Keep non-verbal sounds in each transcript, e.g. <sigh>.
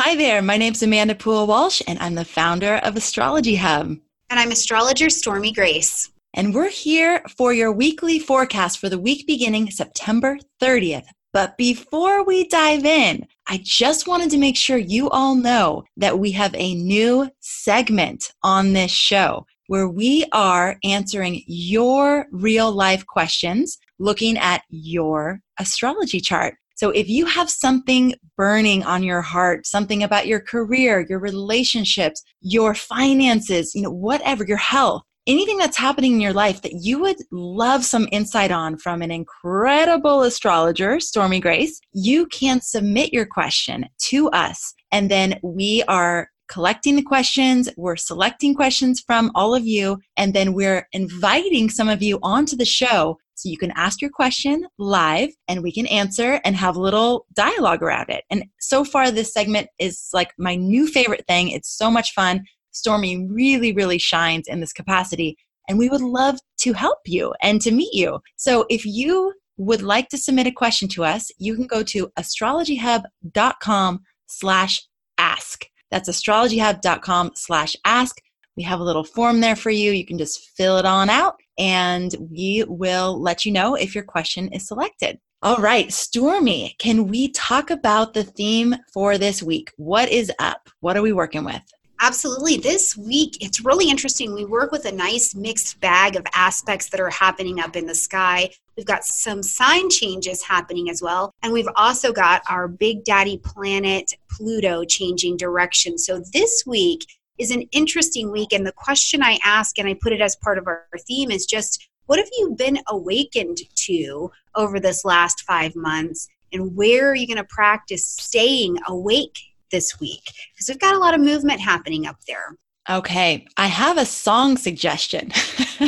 Hi there, my name's Amanda Pool Walsh, and I'm the founder of Astrology Hub. And I'm astrologer Stormie Grace. And we're here for your weekly forecast for the week beginning September 30th. But before we dive in, I just wanted to make sure you all know that we have a new segment on this show where we are answering your real life questions, looking at your astrology chart. So if you have something burning on your heart, something about your career, your relationships, your finances, you know, whatever, your health, anything that's happening in your life that you would love some insight on from an incredible astrologer, Stormie Grace, you can submit your question to us. And then we are collecting the questions, we're selecting questions from all of you, and then we're inviting some of you onto the show so you can ask your question live and we can answer and have a little dialogue around it. And so far, this segment is like my new favorite thing. It's so much fun. Stormie really, really shines in this capacity. And we would love to help you and to meet you. So if you would like to submit a question to us, you can go to astrologyhub.com slash ask. That's astrologyhub.com slash ask. We have a little form there for you. You can just fill it on out and we will let you know if your question is selected. All right, Stormie, can we talk about the theme for this week? What is up? What are we working with? Absolutely. This week, it's really interesting. We work with a nice mixed bag of aspects that are happening up in the sky. We've got some sign changes happening as well. And we've also got our big daddy planet, Pluto, changing direction. So this week is an interesting week. And the question I ask, and I put it as part of our theme, is just what have you been awakened to over this last five months? And where are you going to practice staying awake this week because we've got a lot of movement happening up there. Okay, I have a song suggestion.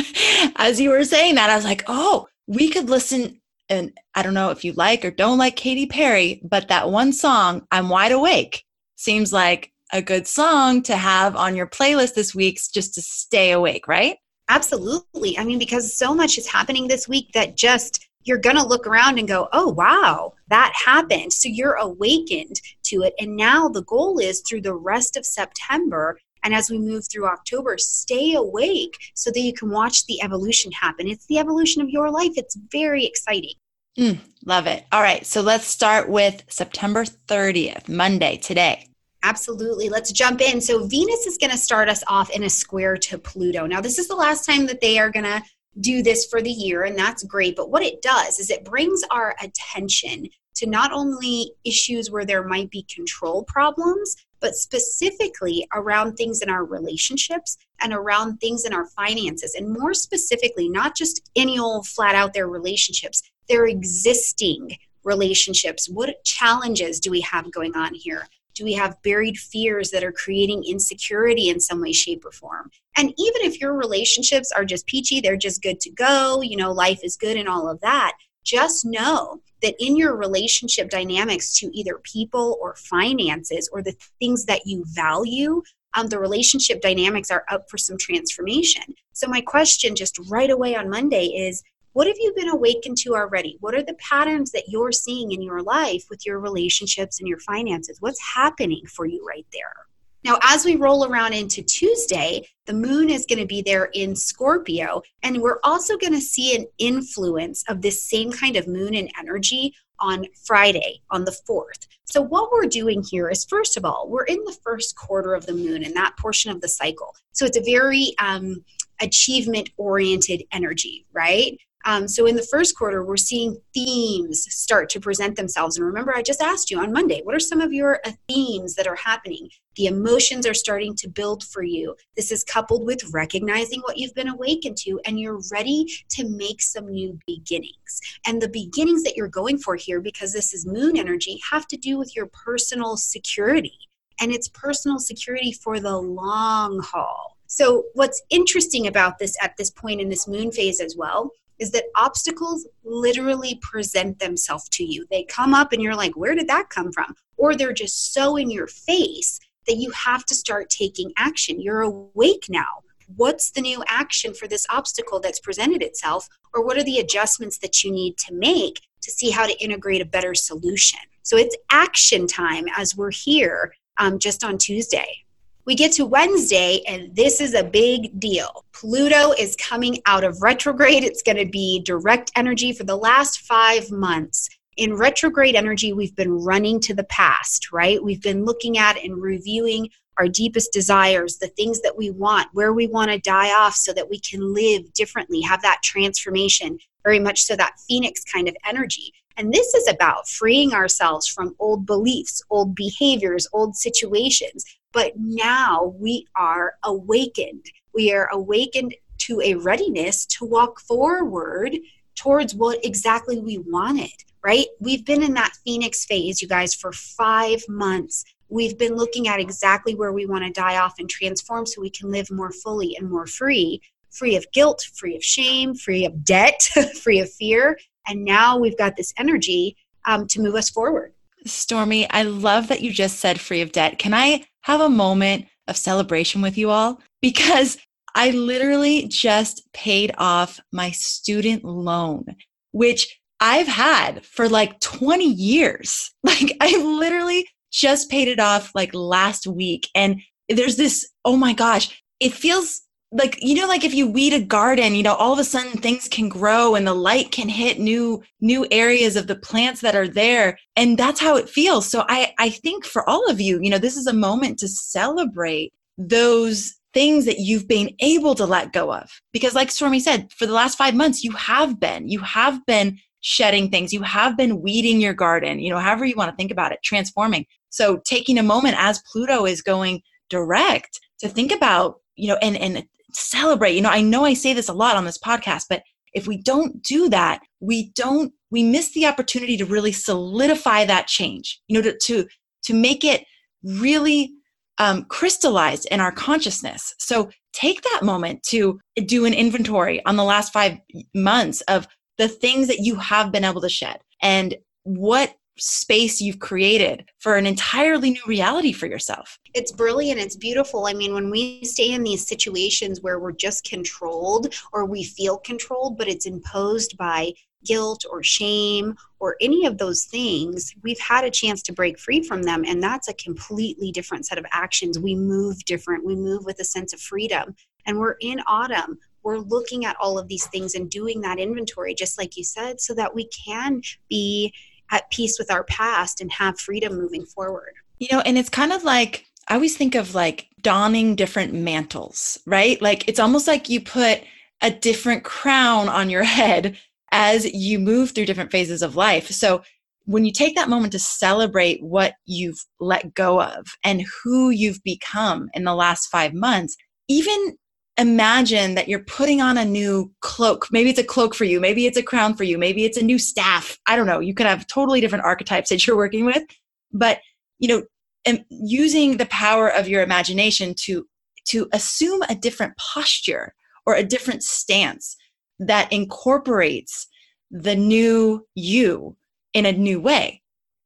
<laughs> As you were saying that, I was like, oh, we could listen. And I don't know if you like or don't like Katy Perry, but that one song, I'm Wide Awake, seems like a good song to have on your playlist this week just to stay awake, right? Absolutely. I mean, because so much is happening this week that just you're going to look around and go, oh, wow, that happened. So you're awakened to it. And now the goal is through the rest of September and as we move through October, stay awake so that you can watch the evolution happen. It's the evolution of your life. It's very exciting. Mm, love it. All right. So let's start with September 30th, Monday, today. Absolutely. Let's jump in. So Venus is going to start us off in a square to Pluto. Now, this is the last time that they are going to do this for the year, and that's great. But what it does is it brings our attention to not only issues where there might be control problems, but specifically around things in our relationships and around things in our finances. And more specifically, not just any old flat out there relationships, they're existing relationships. What challenges do we have going on here? Do we have buried fears that are creating insecurity in some way, shape, or form? And even if your relationships are just peachy, they're just good to go, you know, life is good and all of that, just know that in your relationship dynamics to either people or finances or the things that you value, um, the relationship dynamics are up for some transformation. So, my question just right away on Monday is what have you been awakened to already? What are the patterns that you're seeing in your life with your relationships and your finances? What's happening for you right there? Now, as we roll around into Tuesday, the moon is going to be there in Scorpio, and we're also going to see an influence of this same kind of moon and energy on Friday, on the 4th. So, what we're doing here is first of all, we're in the first quarter of the moon in that portion of the cycle. So, it's a very um, achievement oriented energy, right? Um, so in the first quarter, we're seeing themes start to present themselves. And remember, I just asked you on Monday, what are some of your uh, themes that are happening? The emotions are starting to build for you. This is coupled with recognizing what you've been awakened to, and you're ready to make some new beginnings. And the beginnings that you're going for here, because this is moon energy, have to do with your personal security. And it's personal security for the long haul. So, what's interesting about this at this point in this moon phase as well is that obstacles literally present themselves to you. They come up and you're like, where did that come from? Or they're just so in your face that you have to start taking action. You're awake now. What's the new action for this obstacle that's presented itself? Or what are the adjustments that you need to make to see how to integrate a better solution? So it's action time as we're here um, just on Tuesday. We get to Wednesday, and this is a big deal. Pluto is coming out of retrograde. It's going to be direct energy for the last five months. In retrograde energy, we've been running to the past, right? We've been looking at and reviewing our deepest desires, the things that we want, where we want to die off so that we can live differently, have that transformation, very much so that phoenix kind of energy. And this is about freeing ourselves from old beliefs, old behaviors, old situations. But now we are awakened. We are awakened to a readiness to walk forward towards what exactly we wanted, right? We've been in that phoenix phase, you guys, for five months. We've been looking at exactly where we want to die off and transform so we can live more fully and more free free of guilt, free of shame, free of debt, <laughs> free of fear. And now we've got this energy um, to move us forward. Stormie, I love that you just said free of debt. Can I have a moment of celebration with you all? Because I literally just paid off my student loan, which I've had for like 20 years. <laughs> Like I literally just paid it off like last week. And there's this, oh my gosh, it feels like you know like if you weed a garden you know all of a sudden things can grow and the light can hit new new areas of the plants that are there. And that's how it feels. So i i think for all of you you know this is a moment to celebrate those things that you've been able to let go of. Because like stormie said for the last 5 months you have been you have been shedding things. You have been weeding your garden you know however you want to think about it transforming. So taking a moment as pluto is going direct to think about you know and and celebrate. You know, I know I say this a lot on this podcast, but if we don't do that, we don't we miss the opportunity to really solidify that change. You know, to to to make it really um, crystallized in our consciousness. So take that moment to do an inventory on the last five months of the things that you have been able to shed and what space you've created for an entirely new reality for yourself. It's brilliant. It's beautiful. I mean, when we stay in these situations where we're just controlled or we feel controlled, but it's imposed by guilt or shame or any of those things, we've had a chance to break free from them. And that's a completely different set of actions. We move different, we move with a sense of freedom. And we're in autumn. We're looking at all of these things and doing that inventory, just like you said, so that we can be at peace with our past and have freedom moving forward. You know, and it's kind of like I always think of like donning different mantles, right? Like it's almost like you put a different crown on your head as you move through different phases of life. So when you take that moment to celebrate what you've let go of and who you've become in the last five months, even imagine that you're putting on a new cloak. Maybe it's a cloak for you, maybe it's a crown for you, maybe it's a new staff. I don't know. You could have totally different archetypes that you're working with, but you know, um, using the power of your imagination to to assume a different posture or a different stance that incorporates the new you in a new way.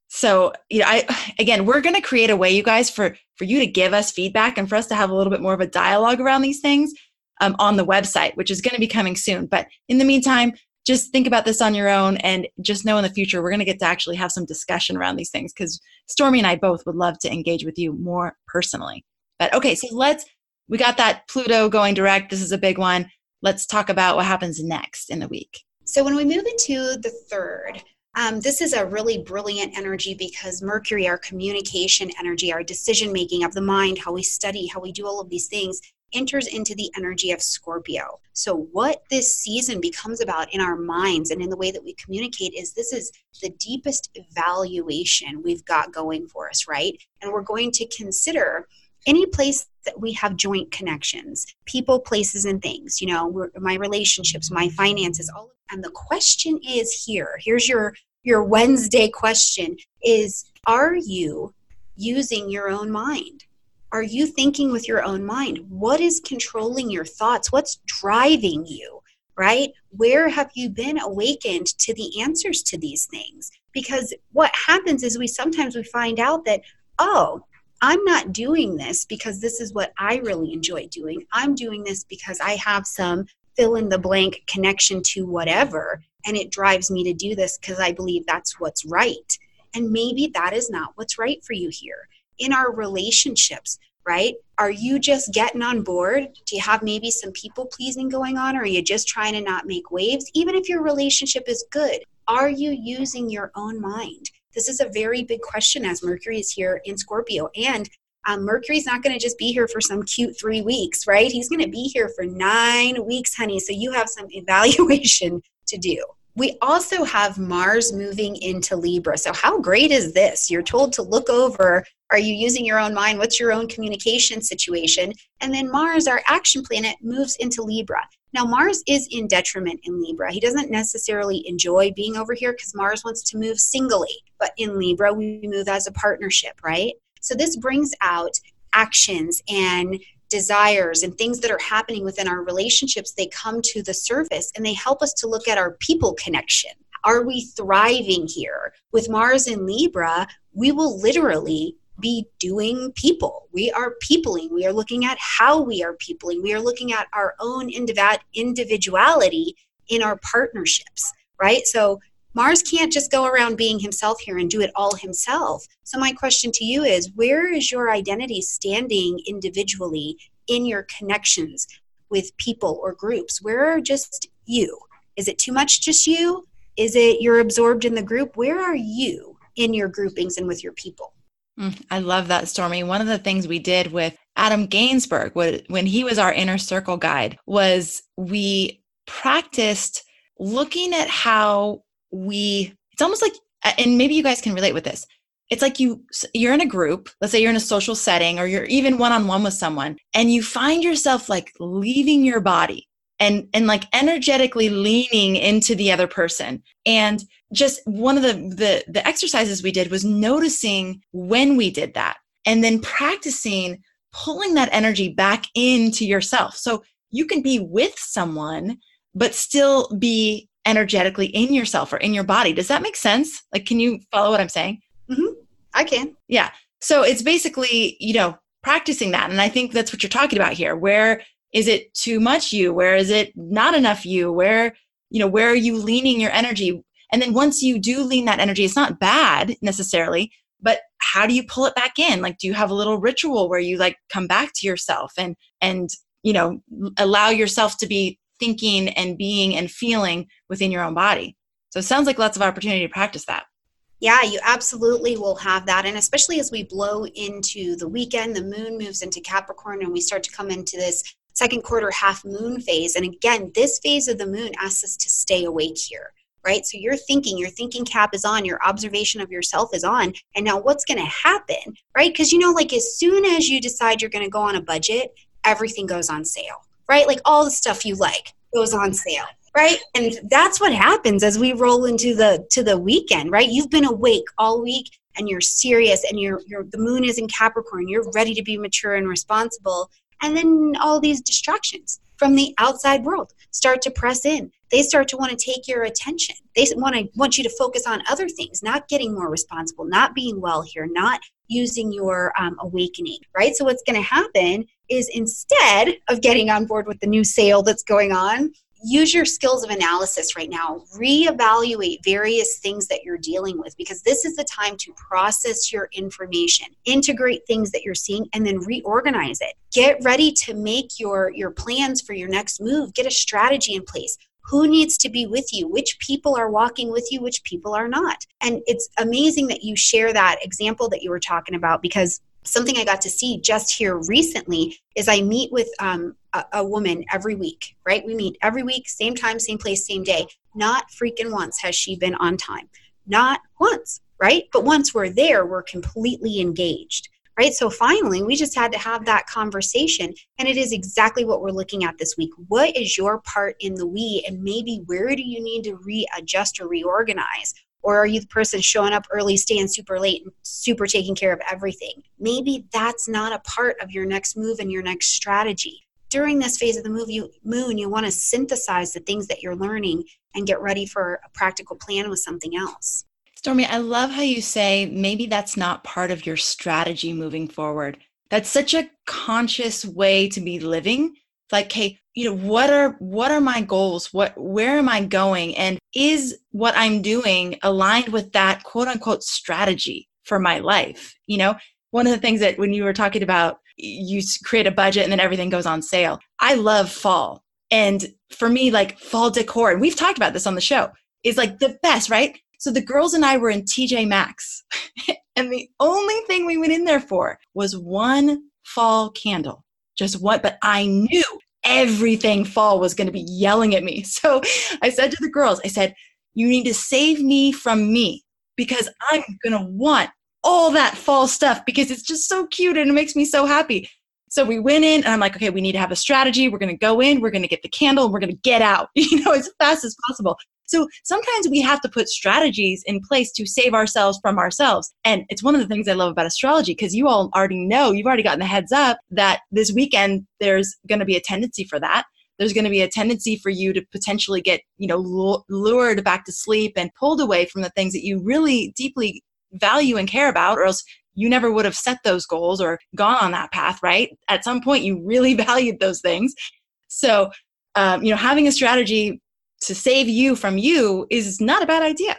So, you know, I again, we're going to create a way you guys for for you to give us feedback and for us to have a little bit more of a dialogue around these things um, on the website, which is going to be coming soon. But in the meantime, just think about this on your own and just know in the future we're going to get to actually have some discussion around these things because Stormie and I both would love to engage with you more personally. But okay, so let's, we got that Pluto going direct. This is a big one. Let's talk about what happens next in the week. So when we move into the third, um, this is a really brilliant energy because Mercury, our communication energy, our decision making of the mind, how we study, how we do all of these things, enters into the energy of Scorpio. So, what this season becomes about in our minds and in the way that we communicate is this is the deepest evaluation we've got going for us, right? And we're going to consider any place that we have joint connections people places and things you know my relationships my finances all and the question is here here's your your wednesday question is are you using your own mind are you thinking with your own mind? What is controlling your thoughts? What's driving you? Right? Where have you been awakened to the answers to these things? Because what happens is we sometimes we find out that, oh, I'm not doing this because this is what I really enjoy doing. I'm doing this because I have some fill in the blank connection to whatever, and it drives me to do this because I believe that's what's right. And maybe that is not what's right for you here. In our relationships, right? Are you just getting on board? Do you have maybe some people pleasing going on? Or are you just trying to not make waves? Even if your relationship is good, are you using your own mind? This is a very big question as Mercury is here in Scorpio. And um, Mercury's not going to just be here for some cute three weeks, right? He's going to be here for nine weeks, honey. So you have some <laughs> evaluation to do. We also have Mars moving into Libra. So, how great is this? You're told to look over are you using your own mind? What's your own communication situation? And then Mars, our action planet, moves into Libra. Now, Mars is in detriment in Libra. He doesn't necessarily enjoy being over here because Mars wants to move singly. But in Libra, we move as a partnership, right? So this brings out actions and desires and things that are happening within our relationships. They come to the surface and they help us to look at our people connection. Are we thriving here? With Mars in Libra, we will literally be doing people. We are peopling. We are looking at how we are peopling. We are looking at our own individuality in our partnerships, right? So Mars can't just go around being himself here and do it all himself. So, my question to you is where is your identity standing individually in your connections with people or groups? Where are just you? Is it too much just you? Is it you're absorbed in the group? Where are you in your groupings and with your people? Mm, I love that, Stormie. One of the things we did with Adam Gainsburg when he was our inner circle guide was we practiced looking at how we, it's almost like, and maybe you guys can relate with this. It's like you you're in a group, let's say you're in a social setting or you're even one-on-one with someone and you find yourself like leaving your body and and like energetically leaning into the other person and just one of the, the the exercises we did was noticing when we did that and then practicing pulling that energy back into yourself so you can be with someone but still be energetically in yourself or in your body. Does that make sense? Like can you follow what i'm saying? Mm-hmm. i can. Yeah. So it's basically you know practicing that. And i think that's what you're talking about here. Where is it too much you? Where is it not enough you? Where you know where are you leaning your energy? And then once you do lean that energy it's not bad necessarily but how do you pull it back in? Like do you have a little ritual where you like come back to yourself and and you know allow yourself to be thinking and being and feeling within your own body so it sounds like lots of opportunity to practice that yeah, you absolutely will have that. And especially as we blow into the weekend, the moon moves into Capricorn and we start to come into this second quarter half moon phase. And again, this phase of the moon asks us to stay awake here, right? So you're thinking, your thinking cap is on, your observation of yourself is on. And now what's going to happen, right? Because you know, like as soon as you decide you're going to go on a budget, everything goes on sale, right? Like all the stuff you like goes on sale right and that's what happens as we roll into the to the weekend right you've been awake all week and you're serious and you're, you're the moon is in capricorn you're ready to be mature and responsible and then all these distractions from the outside world start to press in. They start to want to take your attention. They want to want you to focus on other things, not getting more responsible, not being well here, not using your um, awakening, right? So what's going to happen is instead of getting on board with the new sale that's going on, use your skills of analysis right now. Reevaluate various things that you're dealing with because this is the time to process your information, integrate things that you're seeing, and then reorganize it. Get ready to make your, your plans for your next move. Get a strategy in place. Who needs to be with you? Which people are walking with you? Which people are not? And it's amazing that you share that example that you were talking about because something I got to see just here recently is I meet with um, a, a, woman every week, right? We meet every week, same time, same place, same day. Not freaking once has she been on time. Not once, right? But once we're there, we're completely engaged, right? So finally, we just had to have that conversation. And it is exactly what we're looking at this week. What is your part in the we? And maybe where do you need to readjust or reorganize? Or are you the person showing up early, staying super late, and super taking care of everything? Maybe that's not a part of your next move and your next strategy. During this phase of the move, you, moon, you want to synthesize the things that you're learning and get ready for a practical plan with something else. Stormie, I love how you say maybe that's not part of your strategy moving forward. That's such a conscious way to be living. Like, hey, you know, what are what are my goals? What where am I going? And is what I'm doing aligned with that quote unquote strategy for my life? You know, one of the things that when you were talking about you create a budget and then everything goes on sale. I love fall. And for me, like fall decor, and we've talked about this on the show, is like the best, right? So the girls and I were in TJ Maxx, <laughs> and the only thing we went in there for was one fall candle. Just what, but I knew everything fall was going to be yelling at me. <laughs> So I said to the girls, I said, you need to save me from me because I'm going to want all that fall stuff because it's just so cute and it makes me so happy. So we went in and I'm like, okay, we need to have a strategy. We're going to go in, we're going to get the candle, and we're going to get out, <laughs> you know, as fast as possible. So sometimes we have to put strategies in place to save ourselves from ourselves. And it's one of the things I love about astrology because you all already know, you've already gotten the heads up that this weekend there's going to be a tendency for that. There's going to be a tendency for you to potentially get, you know, lured back to sleep and pulled away from the things that you really deeply value and care about, or else you never would have set those goals or gone on that path, right? At some point, you really <laughs> valued those things. So, um, you know, having a strategy to save you from you is not a bad idea.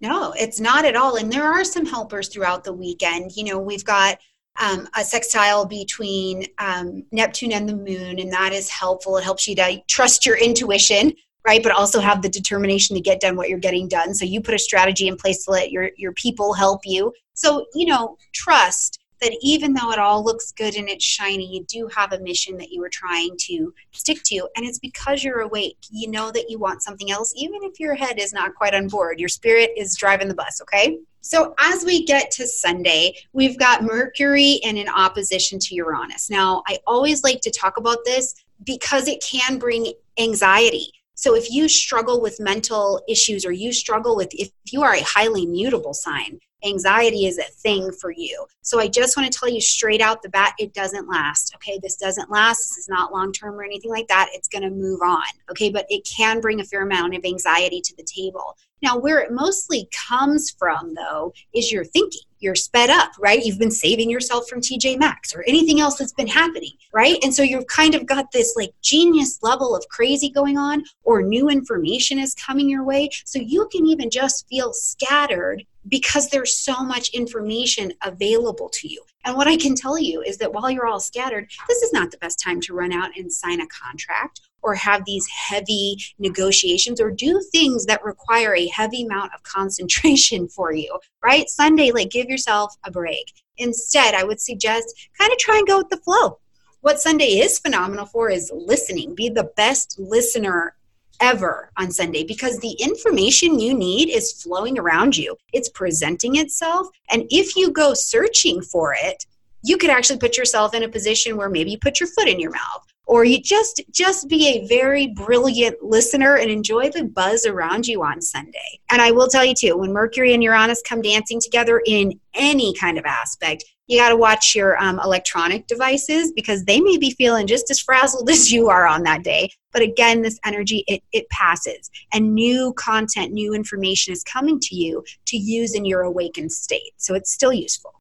No, it's not at all. And there are some helpers throughout the weekend. You know, we've got um, a sextile between um, Neptune and the moon, and that is helpful. It helps you to trust your intuition, right? But also have the determination to get done what you're getting done. So you put a strategy in place to let your, your people help you. So, you know, trust that even though it all looks good and it's shiny, you do have a mission that you are trying to stick to. And it's because you're awake. You know that you want something else, even if your head is not quite on board. Your spirit is driving the bus, okay? So, as we get to Sunday, we've got Mercury in an opposition to Uranus. Now, I always like to talk about this because it can bring anxiety. So, if you struggle with mental issues or you struggle with, if you are a highly mutable sign, anxiety is a thing for you. So I just want to tell you straight out the bat, it doesn't last. Okay, this doesn't last. This is not long term or anything like that. It's going to move on. Okay, but it can bring a fair amount of anxiety to the table. Now, where it mostly comes from, though, is your thinking. You're sped up, right? You've been saving yourself from TJ Maxx or anything else that's been happening, right? And so you've kind of got this like genius level of crazy going on, or new information is coming your way. So you can even just feel scattered because there's so much information available to you. And what I can tell you is that while you're all scattered, this is not the best time to run out and sign a contract or have these heavy negotiations or do things that require a heavy amount of concentration <laughs> for you, right? Sunday, like give yourself a break. Instead, I would suggest kind of try and go with the flow. What Sunday is phenomenal for is listening. Be the best listener ever on Sunday because the information you need is flowing around you. It's presenting itself. And if you go searching for it, you could actually put yourself in a position where maybe you put your foot in your mouth or you just just be a very brilliant listener and enjoy the buzz around you on Sunday. And I will tell you too, when Mercury and Uranus come dancing together in any kind of aspect, you got to watch your um, electronic devices because they may be feeling just as frazzled <laughs> as you are on that day. But again, this energy, it, it passes and new content, new information is coming to you to use in your awakened state. So it's still useful.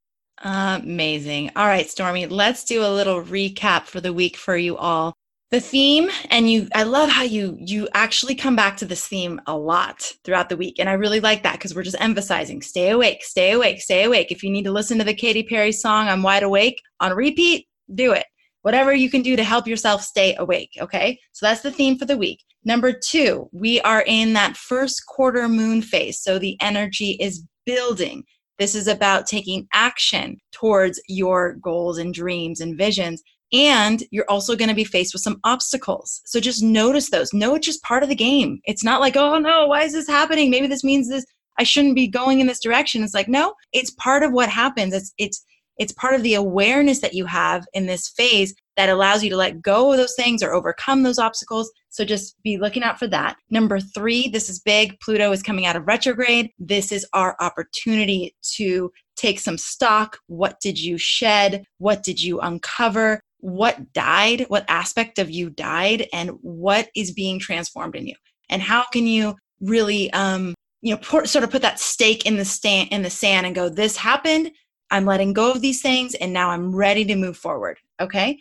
Amazing. All right, Stormie, let's do a little recap for the week for you all. The theme and you i love how you you actually come back to this theme a lot throughout the week and i really like that because we're just emphasizing stay awake stay awake stay awake. If you need to listen to the Katy Perry song i'm wide awake on repeat do it. Whatever you can do to help yourself stay awake okay? So that's the theme for the week. Number two we are in that first quarter moon phase so the energy is building this is about taking action towards your goals and dreams and visions and you're also going to be faced with some obstacles. So just notice those. Know it's just part of the game. It's not like, oh no, why is this happening? Maybe this means this I shouldn't be going in this direction. It's like, no, it's part of what happens. It's it's it's part of the awareness that you have in this phase that allows you to let go of those things or overcome those obstacles. So just be looking out for that. Number three, this is big. Pluto is coming out of retrograde. This is our opportunity to take some stock. What did you shed? What did you uncover? what died, what aspect of you died, and what is being transformed in you, and how can you really, um, you know, pour, sort of put that stake in the stand in the sand and go, this happened. I'm letting go of these things, and now I'm ready to move forward. Okay,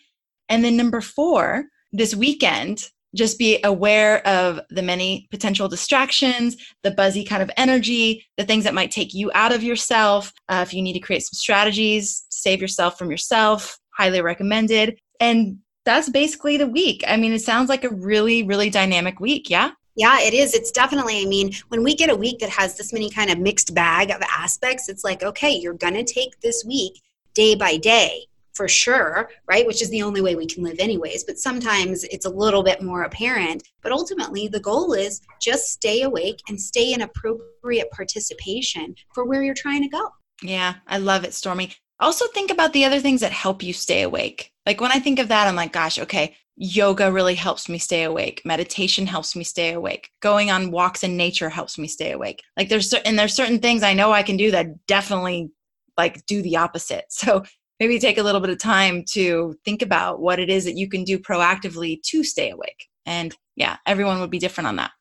and then number four, this weekend just be aware of the many potential distractions, the buzzy kind of energy, the things that might take you out of yourself. Uh, if you need to create some strategies, save yourself from yourself, highly recommended. And that's basically the week. I mean, it sounds like a really, really dynamic week. Yeah. Yeah, it is. It's definitely, I mean, when we get a week that has this many kind of mixed bag of aspects, it's like, okay, you're going to take this week day by day for sure, right? Which is the only way we can live, anyways. But sometimes it's a little bit more apparent. But ultimately, the goal is just stay awake and stay in appropriate participation for where you're trying to go. Yeah, I love it, Stormie. Also, think about the other things that help you stay awake. Like when I think of that, I'm like, gosh, okay, yoga really helps me stay awake. Meditation helps me stay awake. Going on walks in nature helps me stay awake. Like there's and there's certain things I know I can do that definitely like do the opposite. <laughs> So maybe take a little bit of time to think about what it is that you can do proactively to stay awake. And yeah, everyone would be different on that.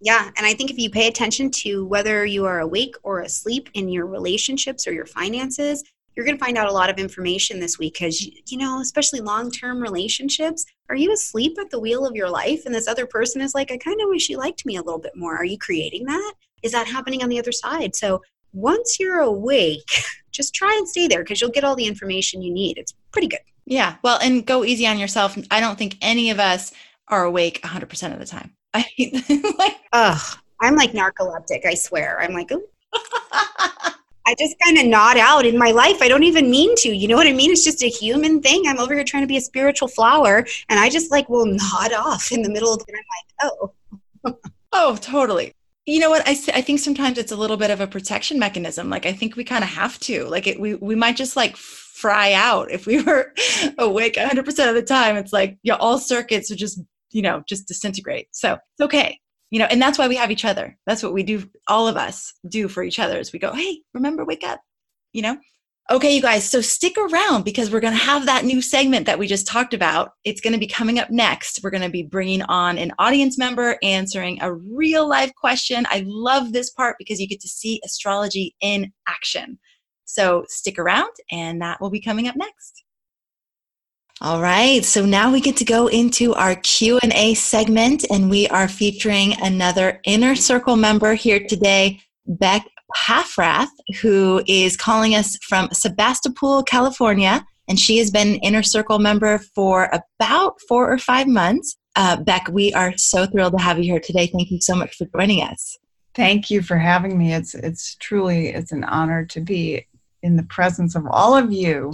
Yeah, and I think if you pay attention to whether you are awake or asleep in your relationships or your finances, you're going to find out a lot of information this week because, you know, especially long term relationships, are you asleep at the wheel of your life and this other person is like, I kind of wish you liked me a little bit more? Are you creating that? Is that happening on the other side? So once you're awake, <laughs> just try and stay there because you'll get all the information you need. It's pretty good. Yeah. Well, and go easy on yourself. I don't think any of us are awake 100% of the time. <laughs> I mean, like, ugh, I'm like narcoleptic, I swear. I'm like, I just kind of nod out in my life. I don't even mean to. You know what I mean? It's just a human thing. I'm over here trying to be a spiritual flower, and I just like will <laughs> nod off in the middle of the. I'm like, oh. oh, totally you know what? I, I think sometimes it's a little bit of a protection mechanism like i think we kind of have to like it, we, we might just like fry out if we were <laughs> awake 100% of the time it's like yeah all circuits would just you know just disintegrate so it's okay you know and that's why we have each other that's what we do all of us do for each other is we go hey remember wake up you know Okay, you guys, so stick around because we're going to have that new segment that we just talked about. It's going to be coming up next. We're going to be bringing on an audience member answering a real life question. I love this part because you get to see astrology in action. So stick around and that will be coming up next. All right, so now we get to go into our Q&A segment and we are featuring another inner circle member here today, Beck Paffrath, who is calling us from Sebastopol, California. And she has been an Inner Circle member for about four or five months. Uh, Beck, we are so thrilled to have you here today. Thank you so much for joining us. Thank you for having me. It's it's truly it's an honor to be in the presence of all of you.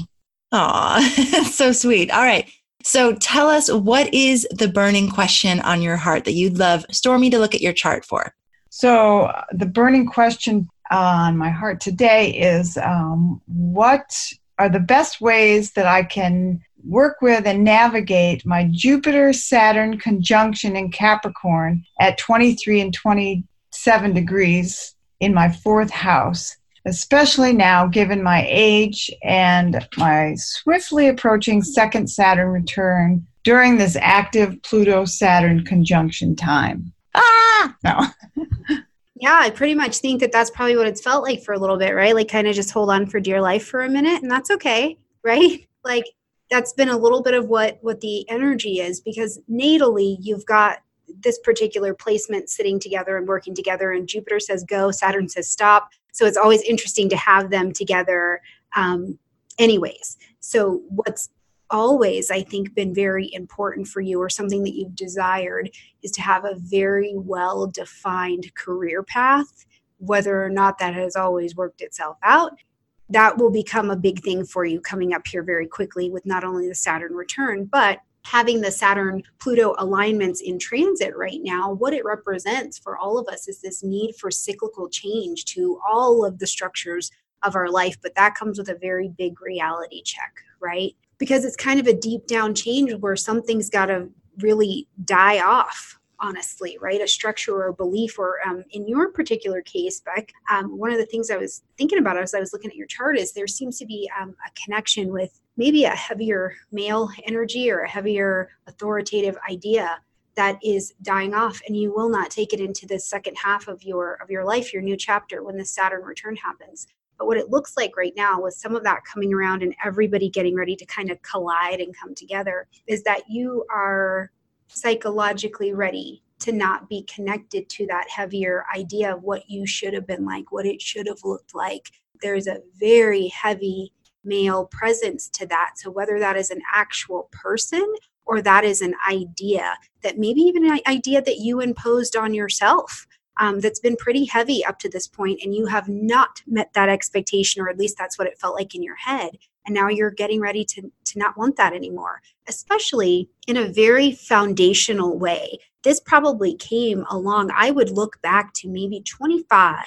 Aw, <laughs> so sweet. All right. So tell us what is the burning question on your heart that you'd love Stormie to look at your chart for? So uh, the burning question on my heart today is um, what are the best ways that I can work with and navigate my Jupiter Saturn conjunction in Capricorn at 23 and 27 degrees in my fourth house, especially now given my age and my swiftly approaching second Saturn return during this active Pluto Saturn conjunction time. Ah! No. <laughs> Yeah, I pretty much think that that's probably what it's felt like for a little bit, right? Like kind of just hold on for dear life for a minute and that's okay, <laughs> right? Like that's been a little bit of what what the energy is because natally you've got this particular placement sitting together and working together and Jupiter says go, Saturn says stop. So it's always interesting to have them together um anyways. So what's always, I think, been very important for you or something that you've desired is to have a very well defined career path, whether or not that has always worked itself out. That will become a big thing for you coming up here very quickly with not only the Saturn return, but having the Saturn Pluto alignments in transit right now, what it represents for all of us is this need for cyclical change to all of the structures of our life. But that comes with a very big reality check, right? Because it's kind of a deep down change where something's got to really die off honestly right? A structure or a belief or um, in your particular case beck um, one of the things i was thinking about as i was looking at your chart is there seems to be um, a connection with maybe a heavier male energy or a heavier authoritative idea that is dying off and you will not take it into the second half of your of your life your new chapter when the saturn return happens but what it looks like right now, with some of that coming around and everybody getting ready to kind of collide and come together, is that you are psychologically ready to not be connected to that heavier idea of what you should have been like, what it should have looked like. There's a very heavy male presence to that. So, whether that is an actual person or that is an idea that maybe even an idea that you imposed on yourself um, that's been pretty heavy up to this point and you have not met that expectation or at least that's what it felt like in your head. And now you're getting ready to, to not want that anymore especially in a very foundational way. This probably came along i would look back to maybe 25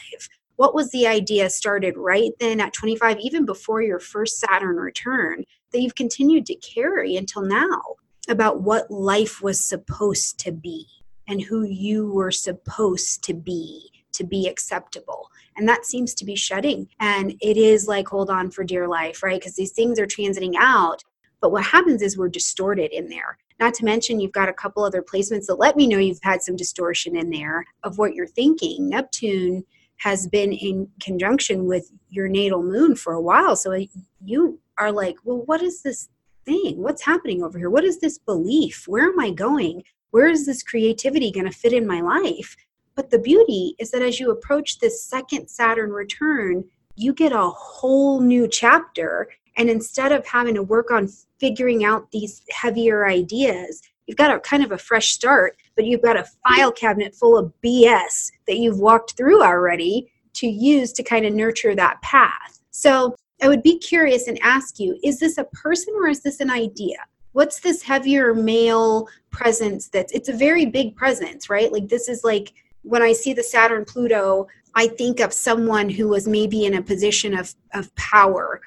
what was the idea started right then at 25 even before your first saturn return that you've continued to carry until now about what life was supposed to be and who you were supposed to be to be acceptable. And that seems to be shedding. And it is like, hold on for dear life, right? Because these things are transiting out. But what happens is we're distorted in there. Not to mention, you've got a couple other placements that let me know you've had some distortion in there of what you're thinking. Neptune has been in conjunction with your natal moon for a while. So you are like, well, what is this thing? What's happening over here? What is this belief? Where am I going? Where is this creativity going to fit in my life? But the beauty is that as you approach this second Saturn return, you get a whole new chapter. And instead of having to work on figuring out these heavier ideas, you've got a kind of a fresh start, but you've got a file cabinet full of BS that you've walked through already to use to kind of nurture that path. So I would be curious and ask you is this a person or is this an idea? What's this heavier male presence that's it's a very big presence, right? Like this is like when I see the Saturn Pluto, I think of someone who was maybe in a position of, of power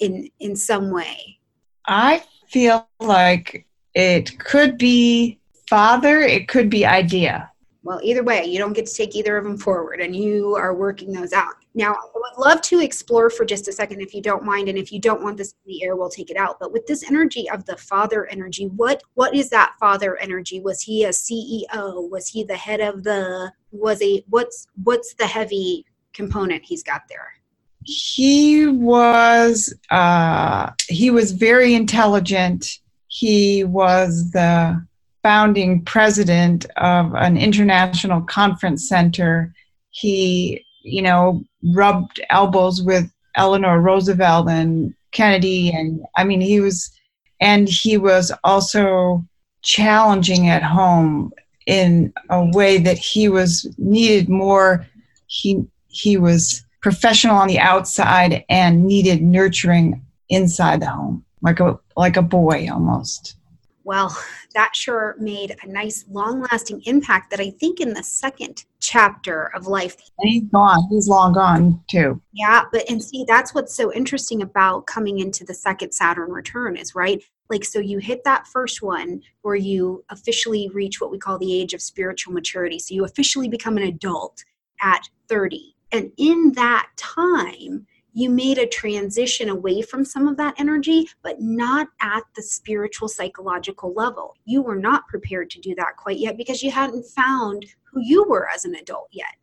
in in some way. I feel like it could be father, it could be idea. Well, either way, you don't get to take either of them forward, and you are working those out. Now, I would love to explore for just a second, if you don't mind, and if you don't want this in the air, we'll take it out. But with this energy of the father energy, what what is that father energy? Was he a CEO? Was he the head of the? Was he what's what's the heavy component he's got there? He was uh, he was very intelligent. He was the founding president of an international conference center. He, you know, rubbed elbows with Eleanor Roosevelt and Kennedy. And I mean, he was, and he was also challenging at home in a way that he was needed more. He, he was professional on the outside and needed nurturing inside the home, like a, like a boy almost. Well, that sure made a nice long lasting impact that I think in the second chapter of life. He's gone. He's long gone too. Yeah, but and see, that's what's so interesting about coming into the second Saturn return is right. Like, so you hit that first one where you officially reach what we call the age of spiritual maturity. So you officially become an adult at 30. And in that time, you made a transition away from some of that energy, but not at the spiritual psychological level. You were not prepared to do that quite yet because you hadn't found who you were as an adult yet.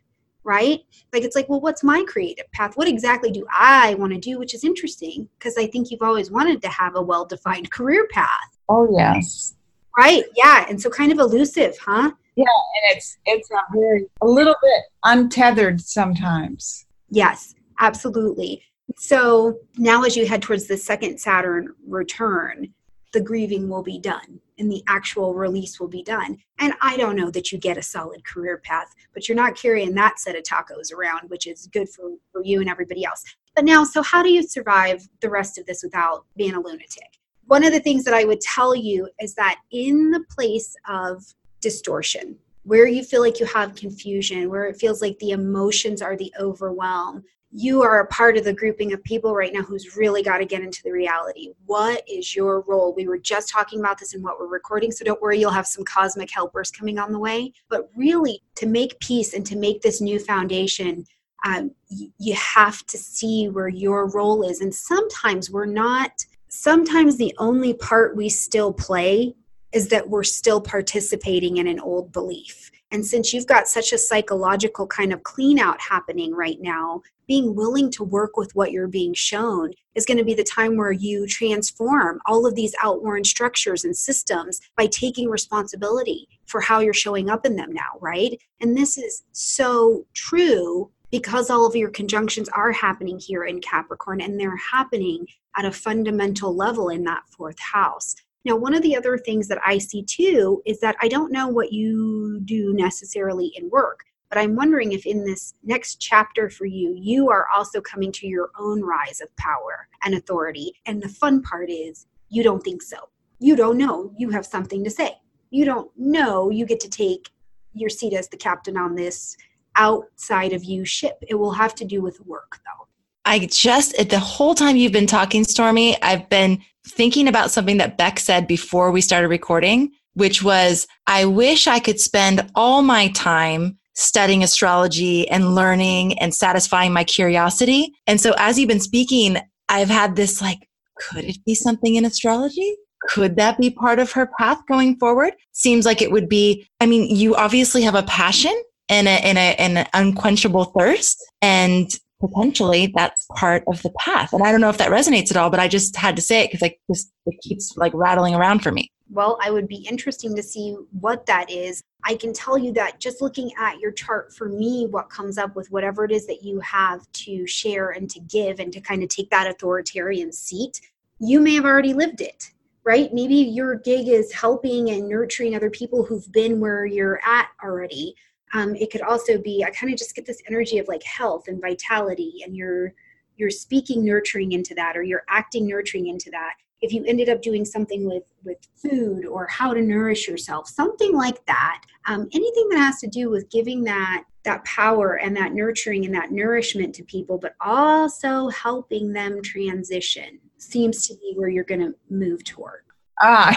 Right? Like, it's like, well, what's my creative path? What exactly do I want to do? Which is interesting because I think you've always wanted to have a well defined career path. Oh, yes. Right? Yeah. And so kind of elusive, huh? Yeah. And it's, it's a very, a little bit untethered sometimes. Yes Absolutely. So now, as you head towards the second Saturn return, the grieving will be done and the actual release will be done. And I don't know that you get a solid career path, but you're not carrying that set of tacos around, which is good for, for you and everybody else. But now, so how do you survive the rest of this without being a lunatic? One of the things that I would tell you is that in the place of distortion, where you feel like you have confusion, where it feels like the emotions are the overwhelm, you are a part of the grouping of people right now who's really got to get into the reality. What is your role? We were just talking about this in what we're recording, so don't worry, you'll have some cosmic helpers coming on the way. But really, to make peace and to make this new foundation, um, you have to see where your role is. And sometimes we're not, sometimes the only part we still play is that we're still participating in an old belief. And since you've got such a psychological kind of clean out happening right now, being willing to work with what you're being shown is going to be the time where you transform all of these outworn structures and systems by taking responsibility for how you're showing up in them now, right? And this is so true because all of your conjunctions are happening here in Capricorn and they're happening at a fundamental level in that fourth house. Now, one of the other things that I see too is that I don't know what you do necessarily in work, but I'm wondering if in this next chapter for you, you are also coming to your own rise of power and authority. And the fun part is you don't think so. You don't know you have something to say. You don't know you get to take your seat as the captain on this outside of you ship. It will have to do with work though. I just, the whole time you've been talking, Stormie, I've been thinking about something that Beck said before we started recording, which was, I wish I could spend all my time studying astrology and learning and satisfying my curiosity. And so as you've been speaking, I've had this like, could it be something in astrology? Could that be part of her path going forward? Seems like it would be. I mean, you obviously have a passion and, a, and, a, and an unquenchable thirst. And potentially that's part of the path. And I don't know if that resonates at all, but I just had to say it because like just it keeps like rattling around for me. Well, I would be interesting to see what that is. I can tell you that just looking at your chart for me, what comes up with whatever it is that you have to share and to give and to kind of take that authoritarian seat, you may have already lived it, right? Maybe your gig is helping and nurturing other people who've been where you're at already um, it could also be i kind of just get this energy of like health and vitality and you're you're speaking nurturing into that or you're acting nurturing into that. If you ended up doing something with with food or how to nourish yourself something like that um, anything that has to do with giving that that power and that nurturing and that nourishment to people but also helping them transition seems to be where you're going to move toward Ah,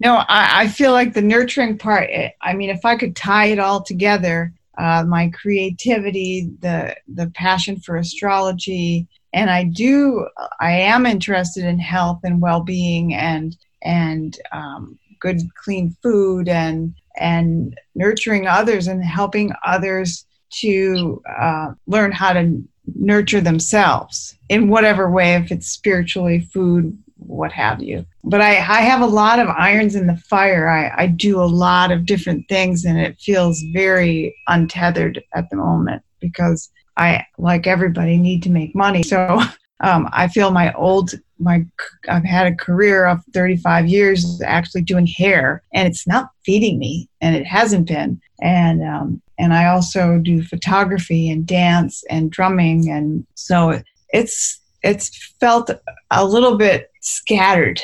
no, I, I feel like the nurturing part. Eh, I mean, if I could tie it all together, uh, my creativity, the the passion for astrology, and I do, I am interested in health and well being and and um, good clean food and and nurturing others and helping others to uh, learn how to nurture themselves in whatever way, if it's spiritually, food, what have you. But I, I have a lot of irons in the fire. I, I do a lot of different things, and it feels very untethered at the moment because I, like everybody, need to make money. So <laughs> um, I feel my old my I've had a career of 35 years actually doing hair, and it's not feeding me, and it hasn't been. And um, and I also do photography and dance and drumming, and so it's it's felt a little bit scattered,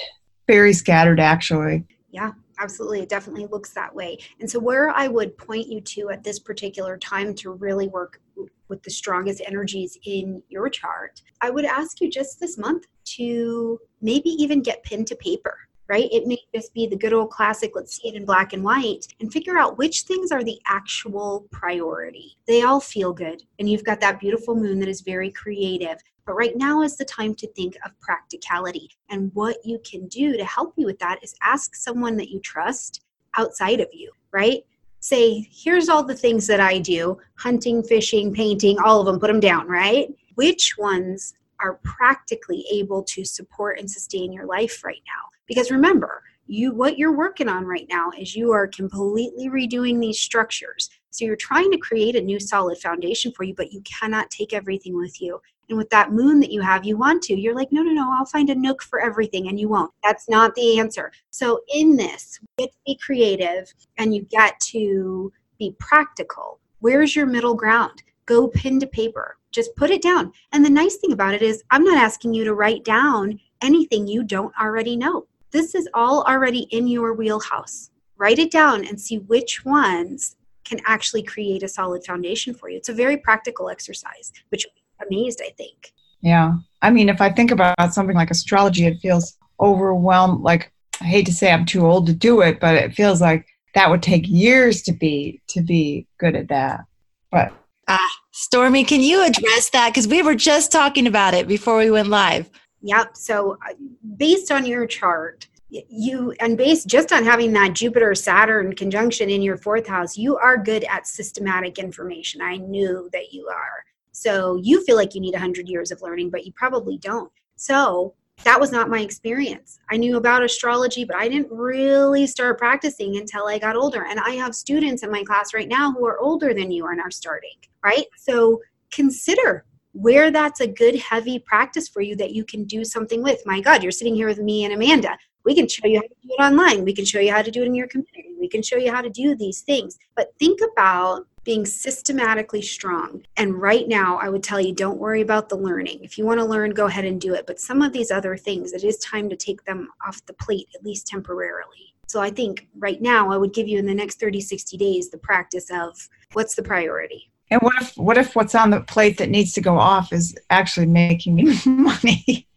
very scattered actually. Yeah, absolutely. It definitely looks that way. And so, where I would point you to at this particular time to really work with the strongest energies in your chart, I would ask you just this month to maybe even get pen to paper right? It may just be the good old classic, let's see it in black and white, and figure out which things are the actual priority. They all feel good, and you've got that beautiful moon that is very creative. But right now is the time to think of practicality. And what you can do to help you with that is ask someone that you trust outside of you, right? Say, here's all the things that I do hunting, fishing, painting, all of them, put them down, right? Which ones are practically able to support and sustain your life right now? Because remember, you what you're working on right now is you are completely redoing these structures. So you're trying to create a new solid foundation for you, but you cannot take everything with you. And with that moon that you have, you want to. You're like, no, no, no, I'll find a nook for everything, and you won't. That's not the answer. So in this, get to be creative and you get to be practical. Where's your middle ground? Go pen to paper. Just put it down. And the nice thing about it is, I'm not asking you to write down anything you don't already know this is all already in your wheelhouse. Write it down and see which ones can actually create a solid foundation for you. It's a very practical exercise, which amazed, I think. Yeah. I mean, if I think about something like astrology, it feels overwhelmed. Like, I hate to say I'm too old to do it, but it feels like that would take years to be to be good at that. But ah, Stormie, can you address that? Because we were just talking about it before we went live. Yep. So, uh, based on your chart, you and based just on having that Jupiter Saturn conjunction in your fourth house, you are good at systematic information. I knew that you are. So you feel like you need 100 years of learning, but you probably don't. So that was not my experience. I knew about astrology, but I didn't really start practicing until I got older. And I have students in my class right now who are older than you and are starting, right? So consider where that's a good, heavy practice for you that you can do something with. My God, you're sitting here with me and Amanda. We can show you how to do it online. We can show you how to do it in your community. We can show you how to do these things. But think about being systematically strong. And right now, I would tell you don't worry about the learning. If you want to learn, go ahead and do it. But some of these other things, it is time to take them off the plate, at least temporarily. So I think right now, I would give you in the next 30, 60 days the practice of what's the priority. And what if what if what's on the plate that needs to go off is actually making me <laughs> money?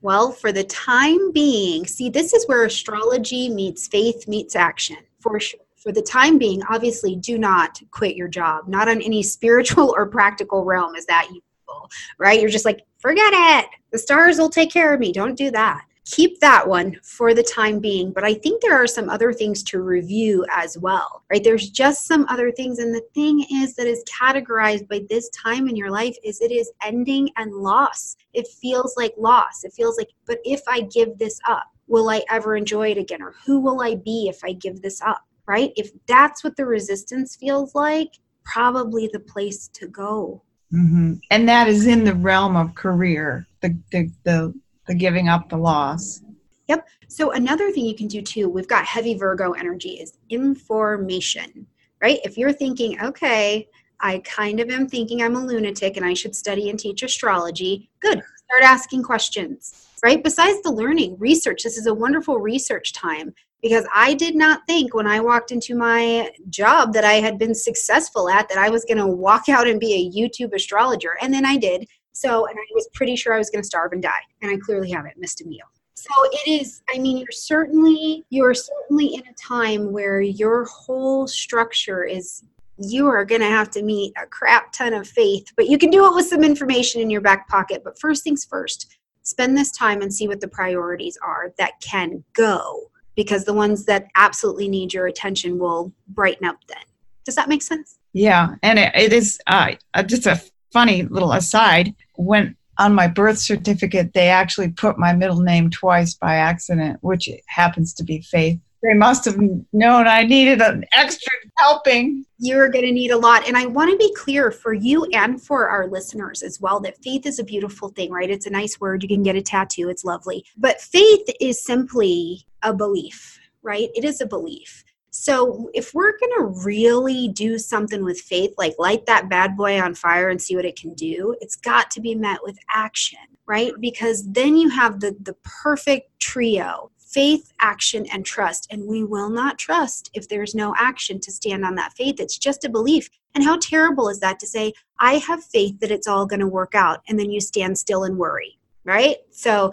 well, for the time being, see, this is where astrology meets faith meets action for sure for the time being, obviously, do not quit your job. Not on any <laughs> spiritual or practical realm is that useful, right? You're just like, forget it. The stars will take care of me. Don't do that. Keep that one for the time being. But I think there are some other things to review as well, right? There's just some other things. And the thing is that is categorized by this time in your life is it is ending and loss. It feels like loss. It feels like, but if I give this up, will I ever enjoy it again? Or who will I be if I give this up? right? If that's what the resistance feels like, probably the place to go. Mm-hmm. And that is in the realm of career, the, the, the, the giving up the loss. Yep. So another thing you can do too, we've got heavy Virgo energy is information, right? If you're thinking, okay, I kind of am thinking I'm a lunatic and I should study and teach astrology, good. Start asking questions, right? Besides the learning, research. This is a wonderful research time because I did not think when I walked into my job that I had been successful at that I was going to walk <laughs> out and be a YouTube astrologer. And then I did. So, and I was pretty sure I was going to starve and die. And I clearly haven't missed a meal. So it is, I mean, you're certainly, you're certainly in a time where your whole structure is you are going to have to meet a crap ton of faith, but you can do it with some information in your back pocket. But first things first, spend this time and see what the priorities are that can go because the ones that absolutely need your attention will brighten up then. Does that make sense? Yeah, and it, it is uh, just a funny little aside. When on my birth certificate, they actually put my middle name twice by accident, which happens to be Faith. They must have known I needed an extra helping. You're going to need a lot. And I want to be clear for you and for our listeners as well that faith is a beautiful thing, right? It's a nice word. You can get a tattoo, it's lovely. But faith is simply a belief, right? It is a belief. So, if we're going to really do something with faith, like light that bad boy on fire and see what it can do, it's got to be met with action, right? Because then you have the, the perfect trio faith, action, and trust. And we will not trust if there's no action to stand on that faith. It's just a belief. And how terrible is that to say, I have faith that it's all going to work out, and then you stand still and worry, right? So,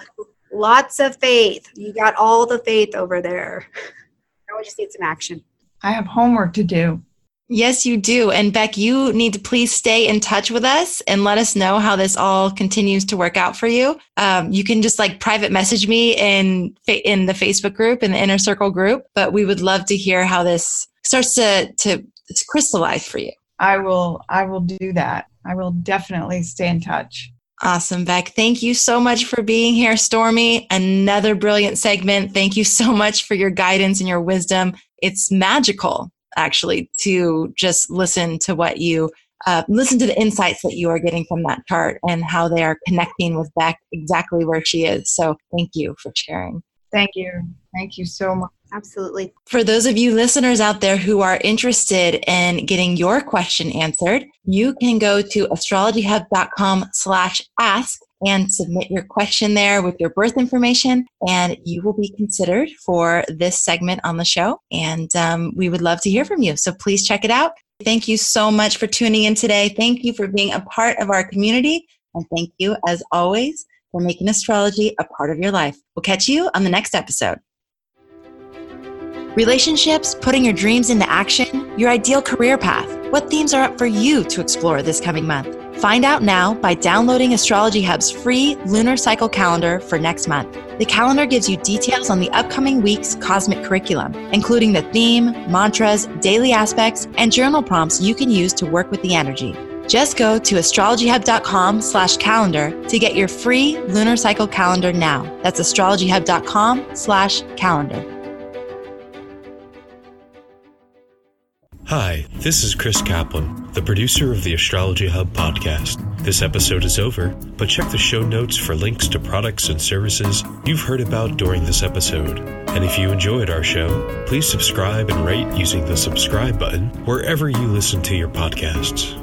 lots of faith. You got all the faith over there. <laughs> Now we just need some action. I have homework to do. Yes, you do. And Beck, you need to please stay in touch with us and let us know how this all continues to work out for you. Um, you can just like private message me in in the Facebook group in the inner circle group. But we would love to hear how this starts to to crystallize for you. I will. I will do that. I will definitely stay in touch. Awesome, Beck. Thank you so much for being here, Stormie. Another brilliant segment. Thank you so much for your guidance and your wisdom. It's magical actually to just listen to what you uh, listen to the insights that you are getting from that chart and how they are connecting with Beck exactly where she is. So thank you for sharing. Thank you. Thank you so much. Absolutely. For those of you listeners out there who are interested in getting your question answered, you can go to astrologyhub.com slash ask and submit your question there with your birth information, and you will be considered for this segment on the show. And um, we would love to hear from you. So please check it out. Thank you so much for tuning in today. Thank you for being a part of our community. And thank you, as always, for making astrology a part of your life. We'll catch you on the next episode. Relationships, putting your dreams into action, your ideal career path. What themes are up for you to explore this coming month? Find out now by downloading Astrology Hub's free lunar cycle calendar for next month. The calendar gives you details on the upcoming week's cosmic curriculum, including the theme, mantras, daily aspects, and journal prompts you can use to work with the energy. Just go to astrologyhub.com slash calendar to get your free lunar cycle calendar now. That's astrologyhub.com slash calendar. Hi, this is Chris Kaplan, the producer of the Astrology Hub podcast. This episode is over, but check the show notes for links to products and services you've heard about during this episode. And if you enjoyed our show, please subscribe and rate using the subscribe button wherever you listen to your podcasts.